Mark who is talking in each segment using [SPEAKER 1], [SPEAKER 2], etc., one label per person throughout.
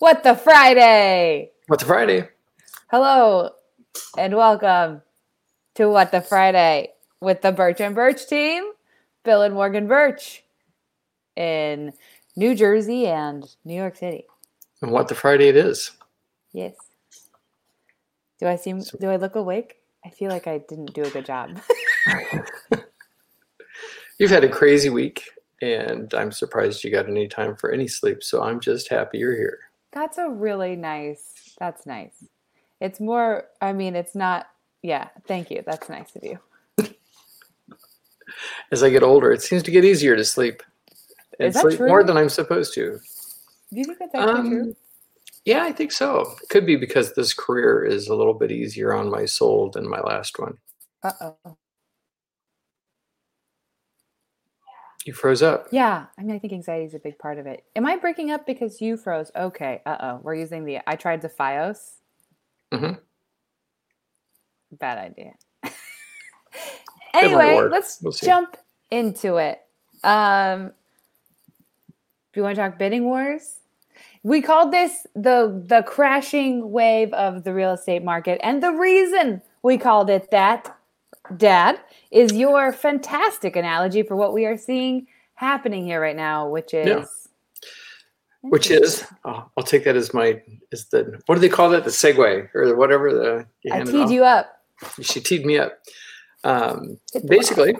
[SPEAKER 1] What the Friday?
[SPEAKER 2] What's the Friday?
[SPEAKER 1] Hello and welcome to What the Friday with the Birch and Birch team, Bill and Morgan Birch in New Jersey and New York City.
[SPEAKER 2] And what the Friday it is.
[SPEAKER 1] Yes. Do I seem do I look awake? I feel like I didn't do a good job.
[SPEAKER 2] You've had a crazy week, and I'm surprised you got any time for any sleep. So I'm just happy you're here.
[SPEAKER 1] That's a really nice. That's nice. It's more I mean, it's not yeah, thank you. That's nice of you.
[SPEAKER 2] As I get older, it seems to get easier to sleep. And
[SPEAKER 1] Is that
[SPEAKER 2] sleep
[SPEAKER 1] true?
[SPEAKER 2] more than I'm supposed to.
[SPEAKER 1] Do you think that's actually
[SPEAKER 2] Um,
[SPEAKER 1] true?
[SPEAKER 2] Yeah, I think so. Could be because this career is a little bit easier on my soul than my last one.
[SPEAKER 1] Uh oh.
[SPEAKER 2] You froze up.
[SPEAKER 1] Yeah, I mean, I think anxiety is a big part of it. Am I breaking up because you froze? Okay, uh oh. We're using the. I tried the FiOS.
[SPEAKER 2] Mhm.
[SPEAKER 1] Bad idea. anyway, let's
[SPEAKER 2] We'll
[SPEAKER 1] jump into it. Um, do you want to talk bidding wars? We called this the the crashing wave of the real estate market, and the reason we called it that, Dad, is your fantastic analogy for what we are seeing happening here right now, which is
[SPEAKER 2] Yeah. Which is, oh, I'll take that as my is the what do they call that? The segue or whatever the.
[SPEAKER 1] I teed you up.
[SPEAKER 2] She teed me up. Um, basically,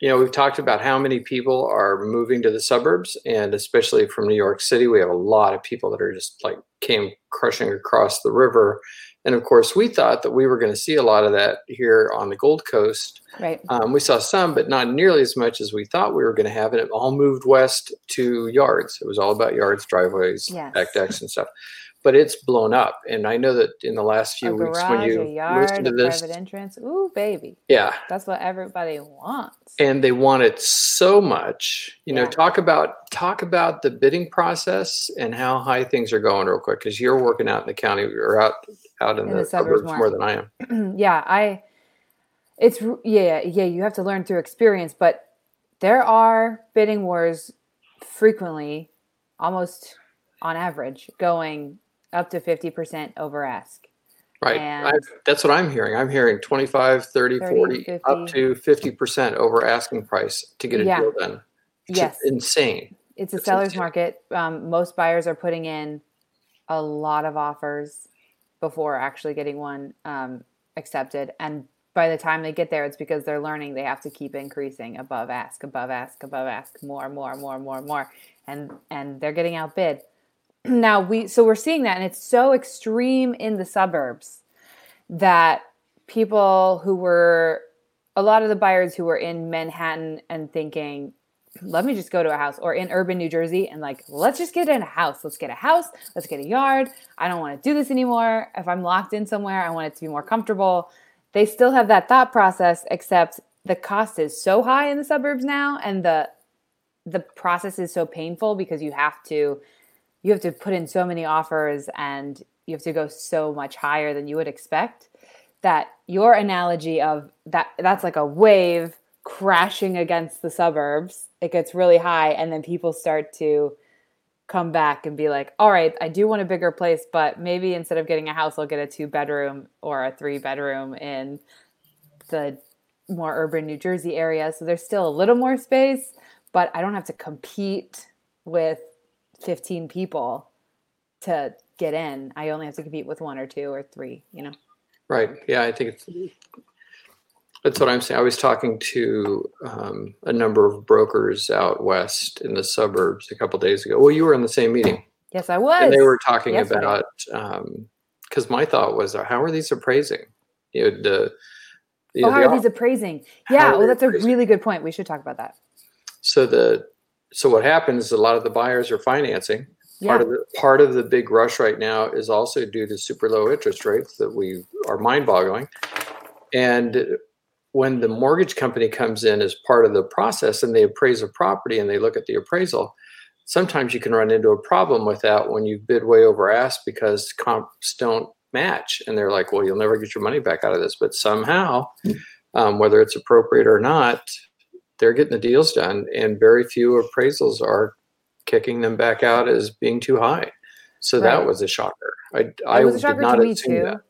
[SPEAKER 2] you know, we've talked about how many people are moving to the suburbs, and especially from New York City, we have a lot of people that are just like came crushing across the river. And of course, we thought that we were going to see a lot of that here on the Gold Coast.
[SPEAKER 1] Right.
[SPEAKER 2] Um, we saw some, but not nearly as much as we thought we were going to have. And it all moved west to yards. It was all about yards, driveways,
[SPEAKER 1] Yes.
[SPEAKER 2] back decks, and stuff. But it's blown up. And I know that in the last few weeks, when you
[SPEAKER 1] yard,
[SPEAKER 2] listen to this,
[SPEAKER 1] private entrance. Ooh, baby.
[SPEAKER 2] yeah,
[SPEAKER 1] That's what everybody wants.
[SPEAKER 2] and they want it so much you know talk about talk about the bidding process and how high things are going real quick because you're working out in the county or out out in,
[SPEAKER 1] In
[SPEAKER 2] the,
[SPEAKER 1] the suburbs
[SPEAKER 2] suburbs
[SPEAKER 1] more.
[SPEAKER 2] more than i am
[SPEAKER 1] yeah, I it's yeah, yeah, you have to learn through experience, but there are bidding wars frequently, almost on average, going up to 50% over ask.
[SPEAKER 2] right that's what i'm hearing i'm hearing 25 30,
[SPEAKER 1] 30,
[SPEAKER 2] 40 up to 50% over asking price to get a
[SPEAKER 1] Yeah.
[SPEAKER 2] deal done is
[SPEAKER 1] Yes.
[SPEAKER 2] insane
[SPEAKER 1] It's a seller's
[SPEAKER 2] insane.
[SPEAKER 1] market. Um, most buyers are putting in a lot of offers before actually getting one um, accepted. And by the time they get there, it's because they're learning they have to keep increasing above ask, above ask, above ask, more, more, more, more, more, and and they're getting outbid. Now we so we're seeing that, and it's so extreme in the suburbs that people who were a lot of the buyers who were in Manhattan and thinking let me just go to a house or in urban New Jersey and like, let's just get in a house. Let's get a house. Let's get a yard. I don't want to do this anymore. If I'm locked in somewhere, I want it to be more comfortable. They still have that thought process, except the cost is so high in the suburbs now and the the process is so painful because you have to you have to put in so many offers and you have to go so much higher than you would expect that your analogy of that that's like a wave crashing against the suburbs. It gets really high and then people start to come back and be like all right i do want a bigger place but maybe instead of getting a house i'll get a two bedroom or a three bedroom in the more urban new jersey area. So there's still a little more space but i don't have to compete with 15 people to get in i only have to compete with one or two or three you know
[SPEAKER 2] Right. Yeah, I think it's that's what I'm saying. I was talking to um, a number of brokers out west in the suburbs a couple days ago. Well, you were in the same meeting,
[SPEAKER 1] yes i was
[SPEAKER 2] and they were talking
[SPEAKER 1] yesterday.
[SPEAKER 2] about because my thought was, uh, how are these appraising? You know, the you
[SPEAKER 1] oh how
[SPEAKER 2] the
[SPEAKER 1] are these appraising yeah well that's a really good point we should talk about that
[SPEAKER 2] so the so what happens is a lot of the buyers are financing.
[SPEAKER 1] yeah
[SPEAKER 2] Part of the part of the big rush right now is also due to super low interest rates that we are mind-boggling. And when the mortgage company comes in as part of the process and they appraise a property and they look at the appraisal, sometimes you can run into a problem with that when you bid way over ask because comps don't match and they're like well you'll never get your money back out of this but somehow um, whether it's appropriate or not they're getting the deals done and very few appraisals are kicking them back out as being too high So
[SPEAKER 1] Right.
[SPEAKER 2] that was a shocker. I, I
[SPEAKER 1] was a
[SPEAKER 2] did
[SPEAKER 1] shocker
[SPEAKER 2] not
[SPEAKER 1] to me
[SPEAKER 2] assume
[SPEAKER 1] too.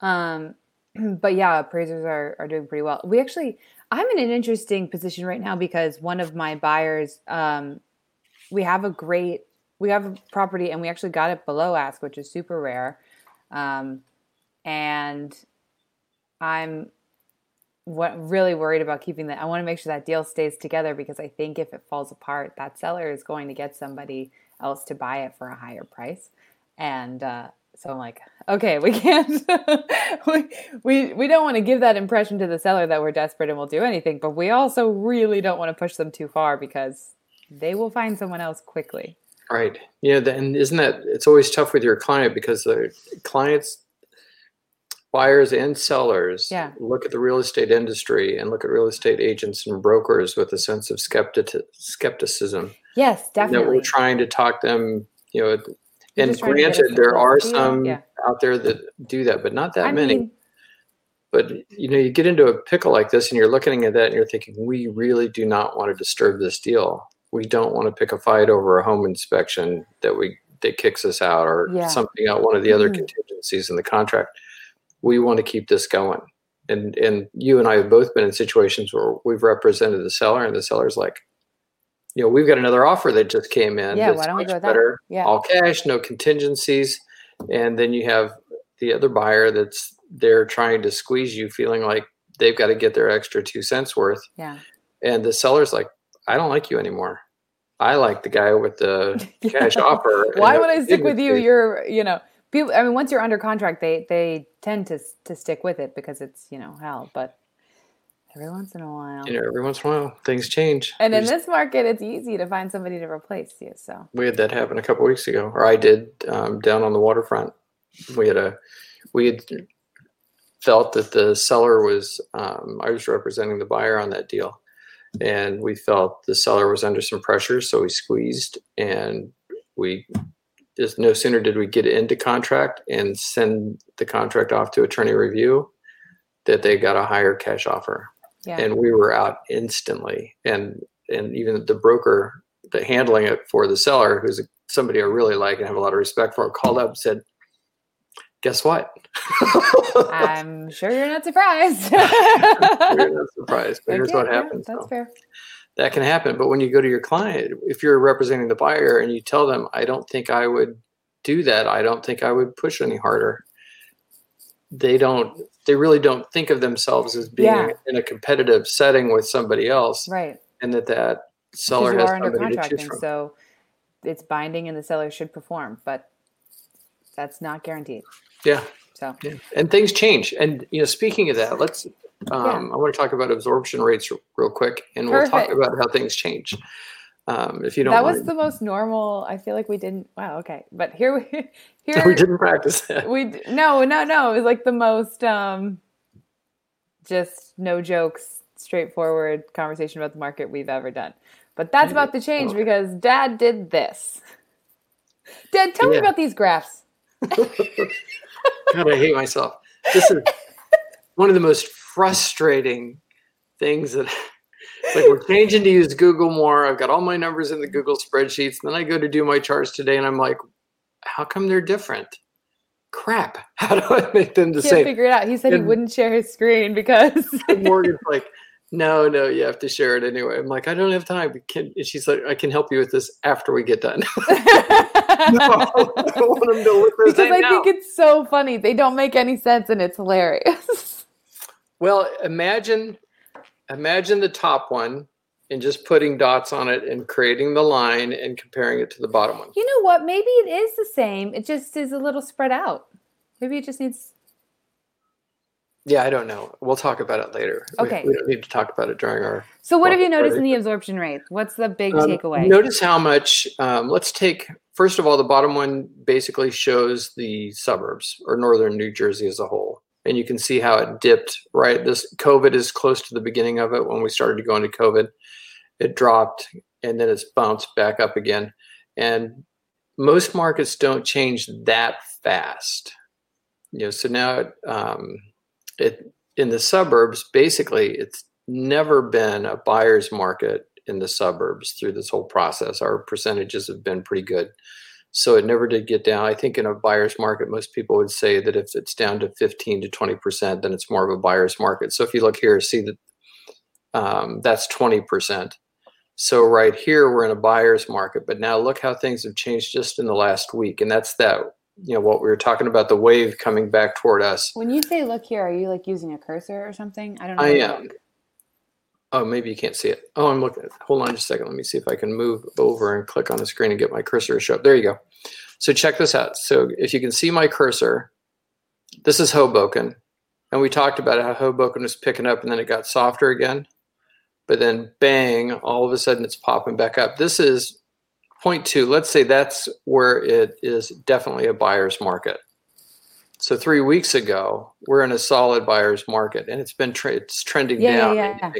[SPEAKER 2] that.
[SPEAKER 1] Um, but yeah, appraisers are, are doing pretty well. We actually, I'm in an interesting position right now because one of my buyers, um, we have a great, we have a property and we actually got it below ask, which is super rare. Um, and I'm what really worried about keeping that. I want to make sure that deal stays together because I think if it falls apart, that seller is going to get somebody else to buy it for a higher price. And uh, so I'm like, okay, we can't, we, we, we don't want to give that impression to the seller that we're desperate and we'll do anything, but we also really don't want to push them too far because they will find someone else quickly.
[SPEAKER 2] Right. Yeah. And isn't that it's always tough with your client because the clients, buyers and sellers
[SPEAKER 1] Yeah.
[SPEAKER 2] look at the real estate industry and look at real estate agents and brokers with a sense of skeptic skepticism.
[SPEAKER 1] Yes, definitely.
[SPEAKER 2] That we're trying to talk them, you know,
[SPEAKER 1] You're
[SPEAKER 2] and
[SPEAKER 1] just trying to get us
[SPEAKER 2] granted, there are
[SPEAKER 1] deal.
[SPEAKER 2] some
[SPEAKER 1] Yeah.
[SPEAKER 2] out there that do that, but not that
[SPEAKER 1] I
[SPEAKER 2] many.
[SPEAKER 1] mean,
[SPEAKER 2] but you know, you get into a pickle like this, and you're looking at that, and you're thinking, we really do not want to disturb this deal. We don't want to pick a fight over a home inspection that we that kicks us out, or
[SPEAKER 1] Yeah.
[SPEAKER 2] something out one of the other
[SPEAKER 1] Mhm.
[SPEAKER 2] contingencies in the contract. We want to keep this going. And and you and I have both been in situations where we've represented the seller, and the seller's like, you know, we've got another offer that just came in.
[SPEAKER 1] Yeah, why don't we go with that?
[SPEAKER 2] better,
[SPEAKER 1] Yeah.
[SPEAKER 2] all cash, no contingencies, and then you have the other buyer that's there trying to squeeze you, feeling like they've got to get their extra two cents worth,
[SPEAKER 1] yeah.
[SPEAKER 2] and the seller's like, I don't like you anymore. I like the guy with the cash offer.
[SPEAKER 1] Why would I stick with you? You're, you know, people. I mean, once you're under contract, they they tend to to stick with it because it's you know hell. But every once in a while,
[SPEAKER 2] know, every once in a while, things change.
[SPEAKER 1] and
[SPEAKER 2] We
[SPEAKER 1] in this market, it's easy to find somebody to replace you. So
[SPEAKER 2] we had that happen a couple weeks ago, or I did um, down on the waterfront. We had a we had felt that the seller was um, I was representing the buyer on that deal, and we felt the seller was under some pressure, so we squeezed, and we just no sooner did we get into contract and send the contract off to attorney review, that they got a higher cash offer
[SPEAKER 1] yeah,
[SPEAKER 2] and we were out instantly and and even the broker that handling it for the seller who's somebody i really like and have a lot of respect for called up and said guess what
[SPEAKER 1] I'm sure you're not surprised.
[SPEAKER 2] you're not surprised but here's
[SPEAKER 1] Okay,
[SPEAKER 2] what
[SPEAKER 1] yeah,
[SPEAKER 2] happens
[SPEAKER 1] that's
[SPEAKER 2] though.
[SPEAKER 1] fair.
[SPEAKER 2] That can happen but when you go to your client if you're representing the buyer and you tell them i don't think i would do that i don't think i would push any harder they don't they really don't think of themselves as being
[SPEAKER 1] Yeah.
[SPEAKER 2] in a competitive setting with somebody else
[SPEAKER 1] Right.
[SPEAKER 2] and that that seller
[SPEAKER 1] you
[SPEAKER 2] has
[SPEAKER 1] are under contract, and
[SPEAKER 2] from.
[SPEAKER 1] so it's binding, and the seller should perform, but that's not guaranteed.
[SPEAKER 2] Yeah,
[SPEAKER 1] So
[SPEAKER 2] yeah, and things change. And you know, speaking of that, let's. Um, I want to talk about absorption rates r- real quick, and we'll talk about how things change. Um, if you don't
[SPEAKER 1] that
[SPEAKER 2] mind,
[SPEAKER 1] was the most normal. I feel like we didn't. Wow. Okay, but here we here
[SPEAKER 2] we didn't practice that.
[SPEAKER 1] we no no no. It was like the most um, just no jokes, straightforward conversation about the market we've ever done. But that's about to change
[SPEAKER 2] Okay.
[SPEAKER 1] because Dad did this. Dad, tell me about these graphs.
[SPEAKER 2] God, I hate myself. This is one of the most frustrating things that. Like we're changing to use Google more. I've got all my numbers in the Google spreadsheets. And Then I go to do my charts today, and I'm like, "How come they're different? Crap! How do I make them the
[SPEAKER 1] Can't
[SPEAKER 2] same?"
[SPEAKER 1] figure it out. He said he wouldn't share his screen because
[SPEAKER 2] Morgan's like, no, no, you have to share it anyway. I'm like, I don't have time. Can, and she's like, I can help you with this after we get done. no, I don't want him to look
[SPEAKER 1] because I
[SPEAKER 2] now.
[SPEAKER 1] think it's so funny. They don't make any sense and it's hilarious.
[SPEAKER 2] Well, imagine, imagine the top one and just putting dots on it and creating the line and comparing it to the bottom one.
[SPEAKER 1] you know what? Maybe it is the same. It just is a little spread out. Maybe it just needs.
[SPEAKER 2] Yeah, I don't know. We'll talk about it later.
[SPEAKER 1] Okay.
[SPEAKER 2] We, don't need to talk about it during our.
[SPEAKER 1] So, what have you noticed in the absorption rate? What's the big
[SPEAKER 2] Um,
[SPEAKER 1] takeaway?
[SPEAKER 2] Notice how much. Um, let's take first of all, the bottom one basically shows the suburbs or northern New Jersey as a whole, and you can see how it dipped. Right, this COVID is close to the beginning of it when we started to go into COVID. It dropped and then it's bounced back up again, and most markets don't change that fast. You know, so now it, um, it in the suburbs basically it's never been a buyer's market in the suburbs through this whole process. Our percentages have been pretty good. So it never did get down. I think in a buyer's market, most people would say that if it's down to 15 to 20%, then it's more of a buyer's market. So if you look here, see that um, that's 20%. So right here, we're in a buyer's market. But now look how things have changed just in the last week. And that's that, you know, what we were talking about, the wave coming back toward us.
[SPEAKER 1] When you say look here, are you like using a cursor or something? I don't know.
[SPEAKER 2] I am. Oh, maybe you can't see it. Oh, I'm looking. Hold on just a second. Let me see if I can move over and click on the screen and get my cursor to show up. There you go. So check this out. So if you can see my cursor, this is Hoboken. And we talked about how Hoboken was picking up and then it got softer again. But then bang, all of a sudden it's popping back up. This is point two. Let's say that's where it is definitely a buyer's market. So three weeks ago, we're in a solid buyer's market, and it's been tra- it's trending
[SPEAKER 1] Yeah,
[SPEAKER 2] down.
[SPEAKER 1] yeah, yeah.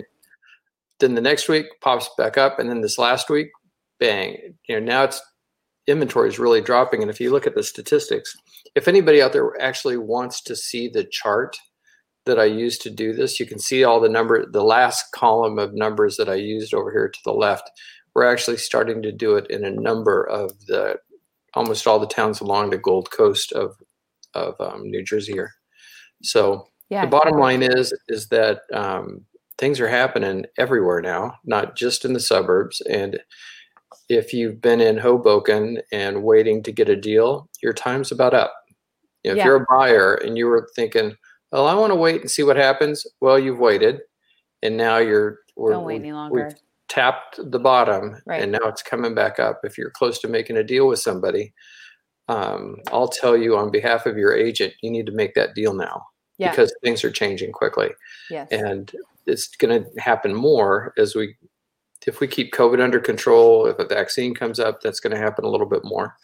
[SPEAKER 2] Then the next week pops back up, and then this last week, bang! You know now it's inventory is really dropping. And if you look at the statistics, if anybody out there actually wants to see the chart that I used to do this, you can see all the number. The last column of numbers that I used over here to the left, we're actually starting to do it in a number of the almost all the towns along the Gold Coast of of um, New Jersey here. So
[SPEAKER 1] Yeah.
[SPEAKER 2] the bottom line is is that um, things are happening everywhere now, not just in the suburbs. And if you've been in Hoboken and waiting to get a deal, your time's about up. If
[SPEAKER 1] Yeah.
[SPEAKER 2] you're a buyer and you were thinking, "Well, I want to wait and see what happens," well, you've waited, and now you're we're,
[SPEAKER 1] Don't wait any
[SPEAKER 2] we've tapped the bottom
[SPEAKER 1] Right.
[SPEAKER 2] and now it's coming back up if you're close to making a deal with somebody um, i'll tell you on behalf of your agent you need to make that deal now
[SPEAKER 1] Yeah.
[SPEAKER 2] because things are changing quickly
[SPEAKER 1] yes.
[SPEAKER 2] and it's going to happen more as we if we keep covid under control if a vaccine comes up that's going to happen a little bit more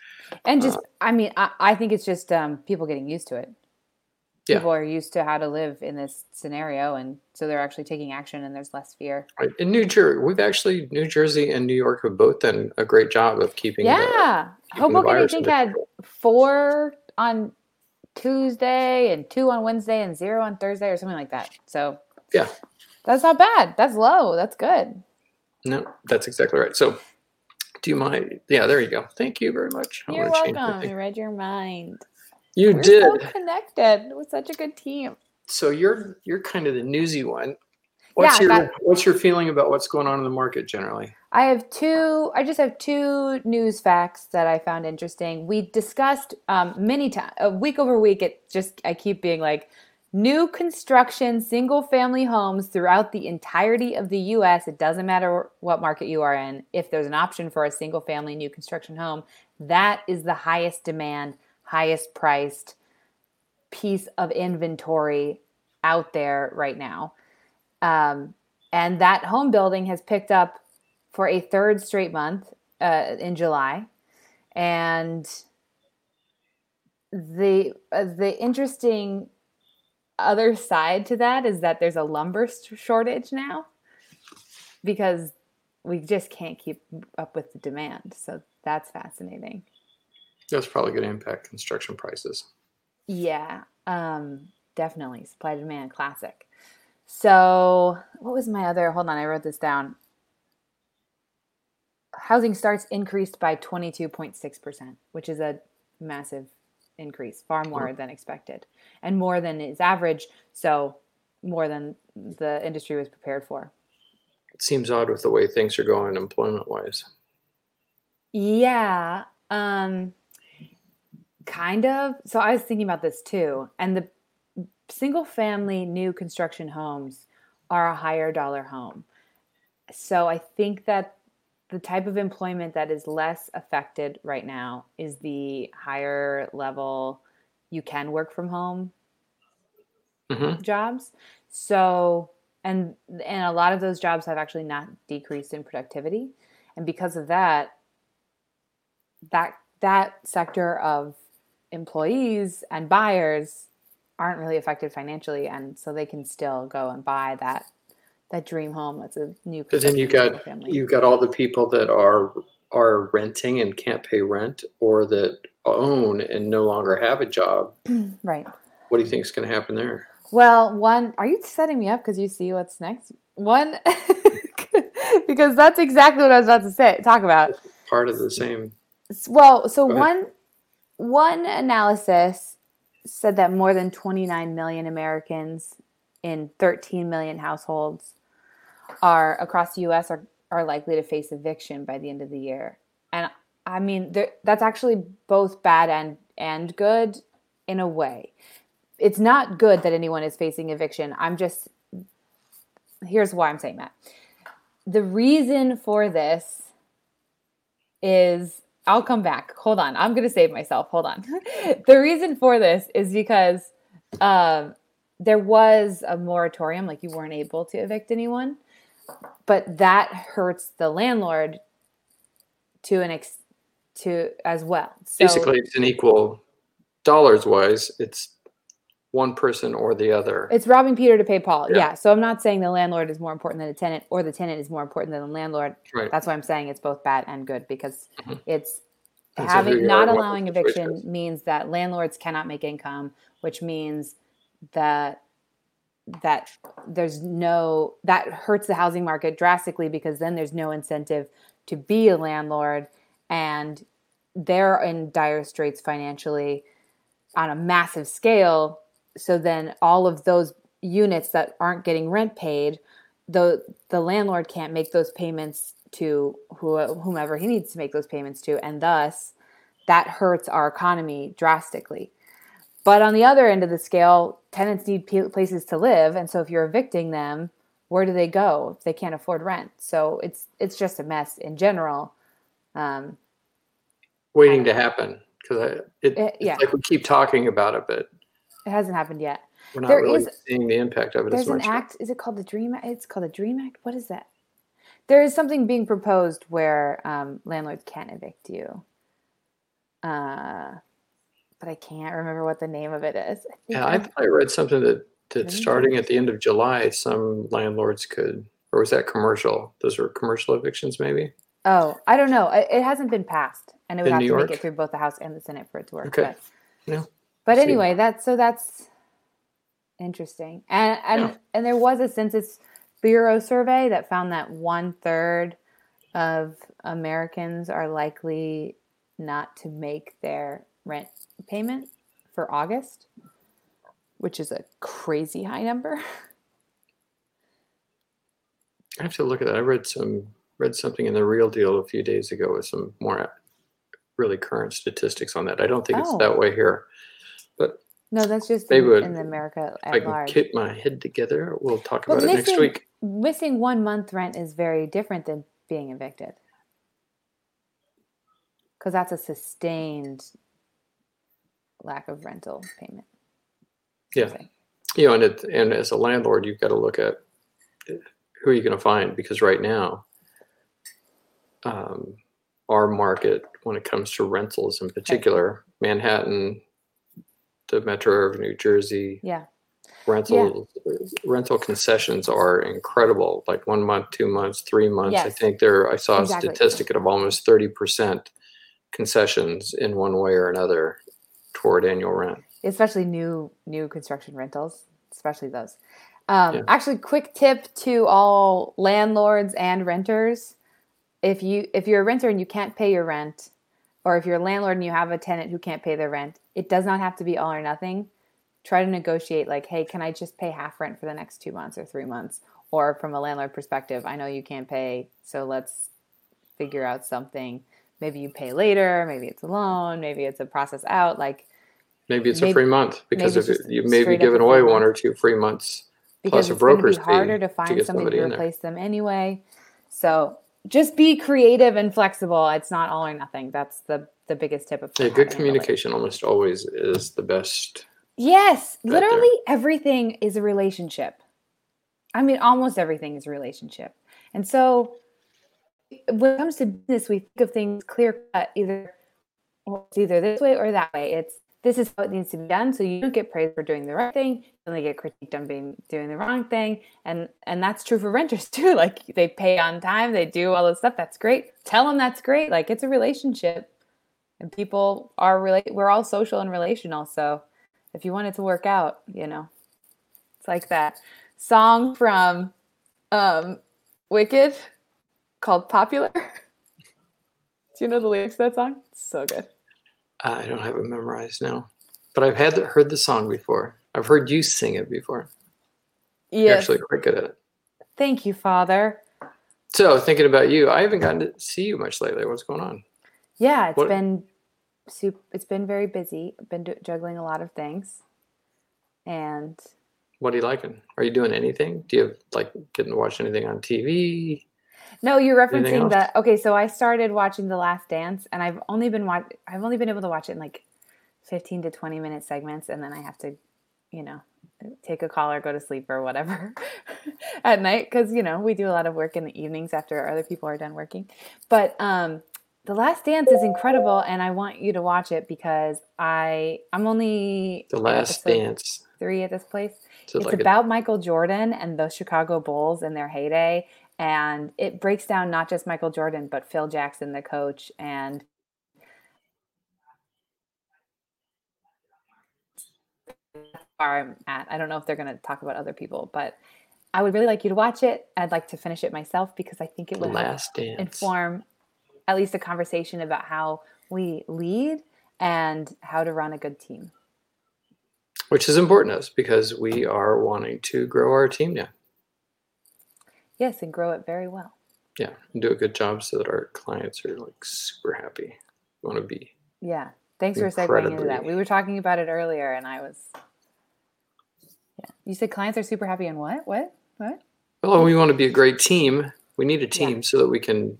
[SPEAKER 1] And
[SPEAKER 2] Uh,
[SPEAKER 1] just, I mean, I, I think it's just um, people getting used to it.
[SPEAKER 2] Yeah.
[SPEAKER 1] People are used to how to live in this scenario, and so they're actually taking action, and there's less fear.
[SPEAKER 2] right? in new jersey we've actually new jersey and new york have both done a great job of keeping the,
[SPEAKER 1] Yeah,
[SPEAKER 2] keeping the
[SPEAKER 1] Hoboken, I think had
[SPEAKER 2] control.
[SPEAKER 1] four on Tuesday and two on Wednesday and zero on Thursday or something like that. So
[SPEAKER 2] Yeah.
[SPEAKER 1] That's not bad. That's low. That's good.
[SPEAKER 2] no that's exactly right so do you mind yeah there you go thank you very much I'm
[SPEAKER 1] You're welcome. I read your mind.
[SPEAKER 2] you
[SPEAKER 1] We're
[SPEAKER 2] did
[SPEAKER 1] so connected. We're such a good team.
[SPEAKER 2] so you're you're kind of the newsy one. What's
[SPEAKER 1] Yeah,
[SPEAKER 2] your
[SPEAKER 1] that-
[SPEAKER 2] what's your feeling about what's going on in the market generally?
[SPEAKER 1] I have two. I just have two news facts that I found interesting. We discussed um, many times, week over week. It just I keep being like, new construction single family homes throughout the entirety of the U.S. It doesn't matter what market you are in. If there's an option for a single family new construction home, that is the highest demand, highest priced piece of inventory out there right now. Um, and that home building has picked up for a third straight month uh, in July, and the uh, the interesting other side to that is that there's a lumber shortage now because we just can't keep up with the demand. So that's fascinating.
[SPEAKER 2] That's probably going to impact construction prices.
[SPEAKER 1] Yeah, um, definitely supply demand classic. So, what was my other? Hold on, I wrote this down. Housing starts increased by 22.6%, which is a massive increase, far more than expected, and more than is average. So, more than the industry was prepared for.
[SPEAKER 2] It seems odd with the way things are going employment wise.
[SPEAKER 1] Yeah, um, kind of. So I was thinking about this too. And the single family new construction homes are a higher dollar home. So I think that the type of employment that is less affected right now is the higher level you can work from home
[SPEAKER 2] hmm
[SPEAKER 1] jobs. So and and a lot of those jobs have actually not decreased in productivity. And because of that, that that sector of employees and buyers aren't really affected financially and so they can still go and buy that that dream home that's a new
[SPEAKER 2] But then you got you got all the people that are are renting and can't pay rent, or that own and no longer have a job.
[SPEAKER 1] right
[SPEAKER 2] What do you think is going to happen there?
[SPEAKER 1] Well, one, are you setting me up because you see what's next? One, because that's exactly what I was about to say, talk about.
[SPEAKER 2] Part of the same.
[SPEAKER 1] Well, so one one analysis said that more than 29 million Americans in 13 million households are across the U.S. are are likely to face eviction by the end of the year. And I mean, there, that's actually both bad and and good in a way. It's not good that anyone is facing eviction. I'm just here's why I'm saying that. The reason for this is I'll come back. Hold on. I'm going to save myself. Hold on. the reason for this is because um, there was a moratorium, like you weren't able to evict anyone, but that hurts the landlord to an ex to as well. So,
[SPEAKER 2] Basically, it's an equal dollars wise. It's one person or the other.
[SPEAKER 1] It's robbing Peter to pay Paul.
[SPEAKER 2] Yeah.
[SPEAKER 1] Yeah. So I'm not saying the landlord is more important than the tenant or the tenant is more important than the landlord.
[SPEAKER 2] Right.
[SPEAKER 1] That's why I'm saying it's both bad and good because
[SPEAKER 2] Mhm.
[SPEAKER 1] it's
[SPEAKER 2] who
[SPEAKER 1] having
[SPEAKER 2] you
[SPEAKER 1] not
[SPEAKER 2] and
[SPEAKER 1] allowing eviction means that landlords cannot make income, which means that that there's no that hurts the housing market drastically because then there's no incentive to be a landlord and they're in dire straits financially on a massive scale. So then all of those units that aren't getting rent paid the the landlord can't make those payments to who, whomever he needs to make those payments to. And thus that hurts our economy drastically but on the other end of the scale tenants need places to live and so if you're evicting them where do they go if they can't afford rent so it's it's just a mess in general um,
[SPEAKER 2] Waiting to happen because it,
[SPEAKER 1] Eh,
[SPEAKER 2] it's
[SPEAKER 1] yeah.
[SPEAKER 2] like we keep talking about it, but
[SPEAKER 1] it hasn't happened yet
[SPEAKER 2] we're not
[SPEAKER 1] There
[SPEAKER 2] really
[SPEAKER 1] is-
[SPEAKER 2] seeing the impact of it
[SPEAKER 1] There's
[SPEAKER 2] as
[SPEAKER 1] an
[SPEAKER 2] much.
[SPEAKER 1] act. Is it called the Dream? Act? It's called the Dream Act. What is that? There is something being proposed where um, landlords can't evict you. Uh, but I can't remember what the name of it is. I
[SPEAKER 2] Yeah, I
[SPEAKER 1] I-
[SPEAKER 2] thought I read something that that starting at the end of July, some landlords could, or was that commercial? Those were commercial evictions, maybe.
[SPEAKER 1] oh, I don't know. It, it hasn't been passed, and it would
[SPEAKER 2] In
[SPEAKER 1] have
[SPEAKER 2] New
[SPEAKER 1] to
[SPEAKER 2] York?
[SPEAKER 1] make it through both the House and the Senate for it to work.
[SPEAKER 2] Okay.
[SPEAKER 1] But,
[SPEAKER 2] Yeah.
[SPEAKER 1] but anyway, that's so that's interesting. And and
[SPEAKER 2] Yeah.
[SPEAKER 1] and there was a Census Bureau survey that found that one third of Americans are likely not to make their rent payment for August, which is a crazy high number.
[SPEAKER 2] I have to look at that. I read some read something in the Real Deal a few days ago with some more really current statistics on that. I don't think it's
[SPEAKER 1] Oh.
[SPEAKER 2] that way here.
[SPEAKER 1] But no, that's just
[SPEAKER 2] They
[SPEAKER 1] in,
[SPEAKER 2] would-
[SPEAKER 1] in America
[SPEAKER 2] If I
[SPEAKER 1] at
[SPEAKER 2] can
[SPEAKER 1] large.
[SPEAKER 2] keep my head together, we'll talk
[SPEAKER 1] But
[SPEAKER 2] about it next week.
[SPEAKER 1] Missing one month rent is very different than being evicted. Because that's a sustained lack of rental payment.
[SPEAKER 2] Yeah. You know, and it, and as a landlord, you've got to look at who are you going to find because right now, um, our market when it comes to rentals in particular, Manhattan, the metro area of New Jersey,
[SPEAKER 1] Yeah.
[SPEAKER 2] rental rental concessions are incredible. Like one month, two months, three months. I think there I saw
[SPEAKER 1] Exactly.
[SPEAKER 2] a statistic of almost thirty percent concessions in one way or another toward annual rent.
[SPEAKER 1] especially new new construction rentals especially those. Um,
[SPEAKER 2] Yeah.
[SPEAKER 1] actually quick tip to all landlords and renters. If you if you're a renter and you can't pay your rent or if you're a landlord and you have a tenant who can't pay their rent it does not have to be all or nothing. Try to negotiate like hey can i just pay half rent for the next two months or three months? Or from a landlord perspective i know you can't pay so let's figure out something maybe you pay later maybe it's a loan maybe it's a process out like
[SPEAKER 2] Maybe it's
[SPEAKER 1] Maybe-
[SPEAKER 2] a free month because
[SPEAKER 1] maybe
[SPEAKER 2] if you may be giving away one or two free months.
[SPEAKER 1] because
[SPEAKER 2] plus a
[SPEAKER 1] it's going
[SPEAKER 2] broker's
[SPEAKER 1] be harder to
[SPEAKER 2] to
[SPEAKER 1] find
[SPEAKER 2] get
[SPEAKER 1] somebody
[SPEAKER 2] somebody
[SPEAKER 1] to replace them anyway. So just be creative and flexible. It's not all or nothing. That's the the biggest tip of
[SPEAKER 2] Yeah, good communication almost always is the best.
[SPEAKER 1] Yes,
[SPEAKER 2] right there.
[SPEAKER 1] literally everything is a relationship. I mean, almost everything is a relationship. And so when it comes to business, we think of things clear cut, either it's either this way or that way. It's this is how it needs to be done. So you don't get praised for doing the right thing. You only get critiqued on being doing the wrong thing. And and that's true for renters too. Like they pay on time, they do all this stuff. That's great. Tell them that's great. Like it's a relationship. And people are relate we're all social and relational. So if you want it to work out, you know. It's like that song from um Wicked called Popular. Do you know the lyrics to that song? It's so good.
[SPEAKER 2] I don't have it memorized now, but I've had heard the song before. I've heard you sing it before. You're actually quite good at it.
[SPEAKER 1] Thank you, Father.
[SPEAKER 2] So, thinking about you, I haven't gotten to see you much lately. What's going on?
[SPEAKER 1] Yeah, it's
[SPEAKER 2] What-
[SPEAKER 1] been. It's been very busy. I've been juggling a lot of things, and
[SPEAKER 2] What are you liking? Are you doing anything? Do you have, like getting to watch anything on TV?
[SPEAKER 1] No, you're referencing that. Okay, so I started watching The Last Dance, and I've only been watch. I've only been able to watch it in like fifteen to twenty minute segments, and then I have to, you know, take a call or go to sleep or whatever at night because you know we do a lot of work in the evenings after other people are done working. But um, The Last Dance is incredible, and I want you to watch it because I I'm only
[SPEAKER 2] The Last Dance.
[SPEAKER 1] three at this place.
[SPEAKER 2] So
[SPEAKER 1] it's
[SPEAKER 2] like a-
[SPEAKER 1] about Michael Jordan and the Chicago Bulls in their heyday. And it breaks down not just Michael Jordan, but Phil Jackson, the coach, and where I'm at. I don't know if they're going to talk about other people, but I would really like you to watch it. I'd like to finish it myself because I think it would help
[SPEAKER 2] Last Dance.
[SPEAKER 1] inform at least a conversation about how we lead and how to run a good team.
[SPEAKER 2] Which is important to us because we are wanting to grow our team now.
[SPEAKER 1] Yes, and grow it very well.
[SPEAKER 2] Yeah, and do a good job so that our clients are like super happy. We Want to be
[SPEAKER 1] Yeah. Thanks for segueing into that. We were talking about it earlier and I was Yeah. You said clients are super happy and what? What? What?
[SPEAKER 2] well. We want to be a great team. We need a team so that we can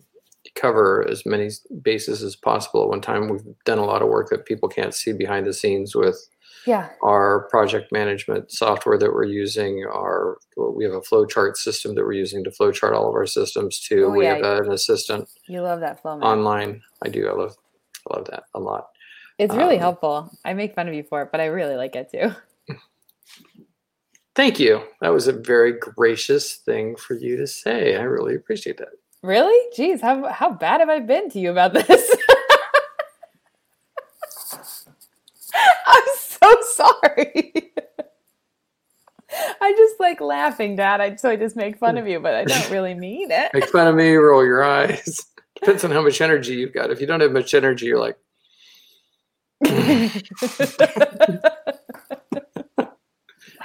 [SPEAKER 2] cover as many bases as possible at one time. We've done a lot of work that people can't see behind the scenes with
[SPEAKER 1] Yeah.
[SPEAKER 2] our project management software that we're using. Our we have a flowchart system that we're using to flowchart all of our systems too.
[SPEAKER 1] Oh,
[SPEAKER 2] we
[SPEAKER 1] yeah.
[SPEAKER 2] have an assistant
[SPEAKER 1] You love that flow man.
[SPEAKER 2] online. I do. I love I love that a lot.
[SPEAKER 1] it's really
[SPEAKER 2] um,
[SPEAKER 1] helpful. I make fun of you for it, but I really like it too.
[SPEAKER 2] Thank you. That was a very gracious thing for you to say. I really appreciate that.
[SPEAKER 1] Really? Jeez, how how bad have I been to you about this? I'm so sorry. I just like laughing, Dad. I so I just make fun of you, but I don't really mean it.
[SPEAKER 2] Make fun of me, roll your eyes. Depends on how much energy you've got. If you don't have much energy, you're like,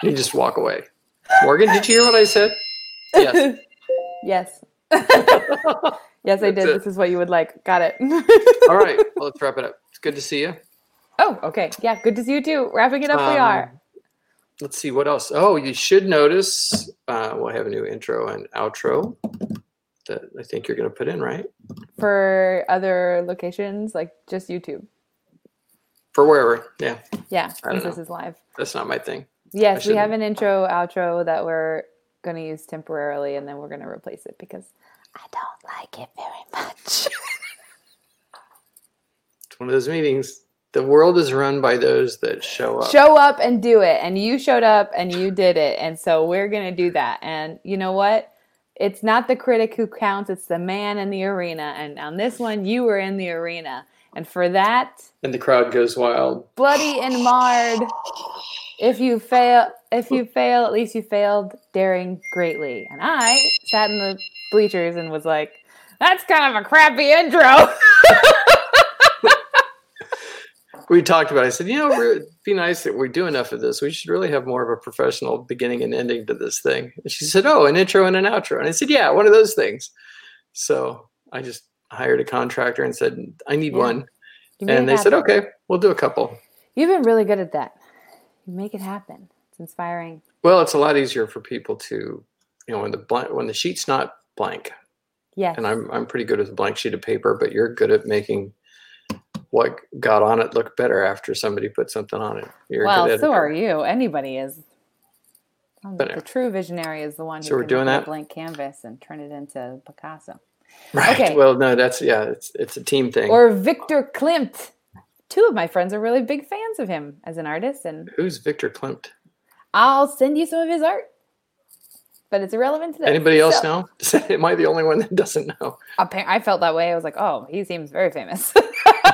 [SPEAKER 2] you just walk away. Morgan, did you hear what I said? Yes.
[SPEAKER 1] yes. yes, I did.
[SPEAKER 2] It.
[SPEAKER 1] This is what you would like. Got it.
[SPEAKER 2] All right. Well, let's wrap it up. It's good to see you.
[SPEAKER 1] Oh, okay. Yeah, good to see you too. Wrapping it up, we are.
[SPEAKER 2] Um, Let's see what else. Oh, you should notice uh, we'll have a new intro and outro that I think you're going to put in, right?
[SPEAKER 1] For other locations, like just YouTube.
[SPEAKER 2] For wherever. Yeah,
[SPEAKER 1] Yeah, since this is live.
[SPEAKER 2] that's not my thing.
[SPEAKER 1] Yes, we have an intro, outro that we're going to use temporarily, and then we're going to replace it because I don't like it very much.
[SPEAKER 2] It's one of those meetings. The world is run by those that show up.
[SPEAKER 1] Show up and do it, and you showed up and you did it, and so we're going to do that. And you know what? It's not the critic who counts; it's the man in the arena. And on this one, you were in the arena, and for that,
[SPEAKER 2] and the crowd goes wild.
[SPEAKER 1] bloody and marred. If you fail, if you fail, at least you failed daring greatly. And I sat in the bleachers and was like, "That's kind of a crappy intro."
[SPEAKER 2] We talked about. It. I said, you know, it'd be nice that we do enough of this. We should really have more of a professional beginning and ending to this thing. And she said, oh, an intro and an outro. And I said, yeah, one of those things. So I just hired a contractor and said, I need
[SPEAKER 1] Yeah.
[SPEAKER 2] one. And they said, okay, we'll do a couple.
[SPEAKER 1] You've been really good at that. You make it happen. It's inspiring.
[SPEAKER 2] Well, it's a lot easier for people to, you know, when the blank, when the sheet's not blank,
[SPEAKER 1] Yes.
[SPEAKER 2] and I'm I'm pretty good with a blank sheet of paper, but you're good at making what got on it look better after somebody put something on it. You're
[SPEAKER 1] well, so are you. Anybody is. Um,
[SPEAKER 2] But
[SPEAKER 1] the true visionary is the one who
[SPEAKER 2] So we're
[SPEAKER 1] can
[SPEAKER 2] doing
[SPEAKER 1] look at a
[SPEAKER 2] that?
[SPEAKER 1] blank canvas and turn it into Picasso.
[SPEAKER 2] Right.
[SPEAKER 1] Okay.
[SPEAKER 2] Well, no, that's yeah, it's it's a team thing.
[SPEAKER 1] Or Victor Klimt. Two of my friends are really big fans of him as an artist, and
[SPEAKER 2] Who's Victor Klimt?
[SPEAKER 1] I'll send you some of his art. But it's irrelevant to this.
[SPEAKER 2] Anybody else
[SPEAKER 1] So,
[SPEAKER 2] know? Am I the only one that doesn't know?
[SPEAKER 1] I felt that way. I was like, oh, he seems very famous.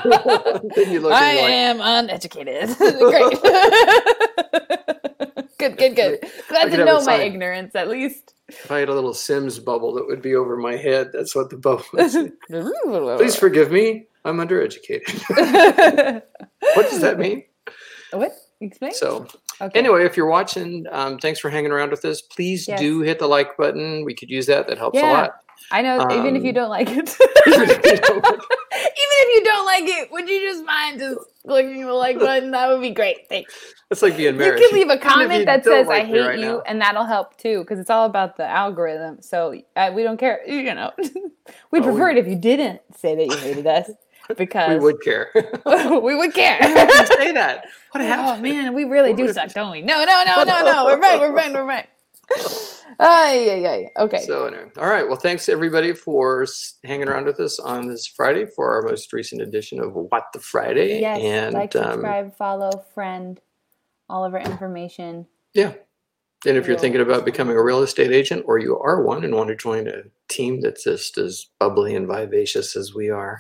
[SPEAKER 2] then you look
[SPEAKER 1] I
[SPEAKER 2] like,
[SPEAKER 1] am uneducated. Great. good, good, good. Glad to know my ignorance at least.
[SPEAKER 2] If I had a little Sims bubble that would be over my head, that's what the bubble is. Please forgive me. I'm undereducated. what does that mean?
[SPEAKER 1] What? Explain.
[SPEAKER 2] So,
[SPEAKER 1] okay.
[SPEAKER 2] anyway, if you're watching, um, thanks for hanging around with us. Please
[SPEAKER 1] Yes.
[SPEAKER 2] do hit the like button. We could use that. That helps a lot.
[SPEAKER 1] I know. even if you
[SPEAKER 2] um,
[SPEAKER 1] don't like it,
[SPEAKER 2] Even if you don't like
[SPEAKER 1] even if you don't like it, would you just mind just clicking the like button? That would be great. Thanks.
[SPEAKER 2] It's like being
[SPEAKER 1] You can leave a comment that says
[SPEAKER 2] like
[SPEAKER 1] "I hate
[SPEAKER 2] right
[SPEAKER 1] you,"
[SPEAKER 2] now.
[SPEAKER 1] and that'll help too, because it's all about the algorithm. So uh, we don't care. You know, we'd
[SPEAKER 2] Oh, we-
[SPEAKER 1] prefer it if you didn't say that you hated us, because
[SPEAKER 2] we would care.
[SPEAKER 1] we would care.
[SPEAKER 2] say that. What
[SPEAKER 1] oh
[SPEAKER 2] happened?
[SPEAKER 1] man, we really do
[SPEAKER 2] What if-
[SPEAKER 1] suck, don't we? No, no, no, no, no. We're right. We're right. We're fine. Ay, ay, ay. Okay.
[SPEAKER 2] So anyway, all right. Well, thanks everybody for hanging around with us on this Friday for our most recent edition of What the Friday.
[SPEAKER 1] yes.
[SPEAKER 2] and
[SPEAKER 1] like,
[SPEAKER 2] um,
[SPEAKER 1] subscribe, follow, friend. All of our information.
[SPEAKER 2] yeah. And if you're
[SPEAKER 1] Real
[SPEAKER 2] thinking about becoming a real estate agent, or you are one and want to join a team that's just as bubbly and vivacious as we are,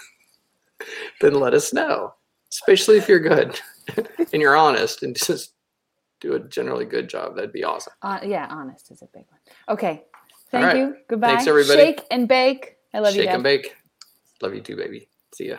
[SPEAKER 2] then let us know. Especially if you're good and you're honest and just do a generally good job. That'd be awesome.
[SPEAKER 1] Uh, yeah, honest is a big one. Okay. Thank
[SPEAKER 2] right.
[SPEAKER 1] you. Goodbye.
[SPEAKER 2] Thanks, everybody.
[SPEAKER 1] Shake and bake. I love you
[SPEAKER 2] Shake and bake. Love you too, baby. See ya.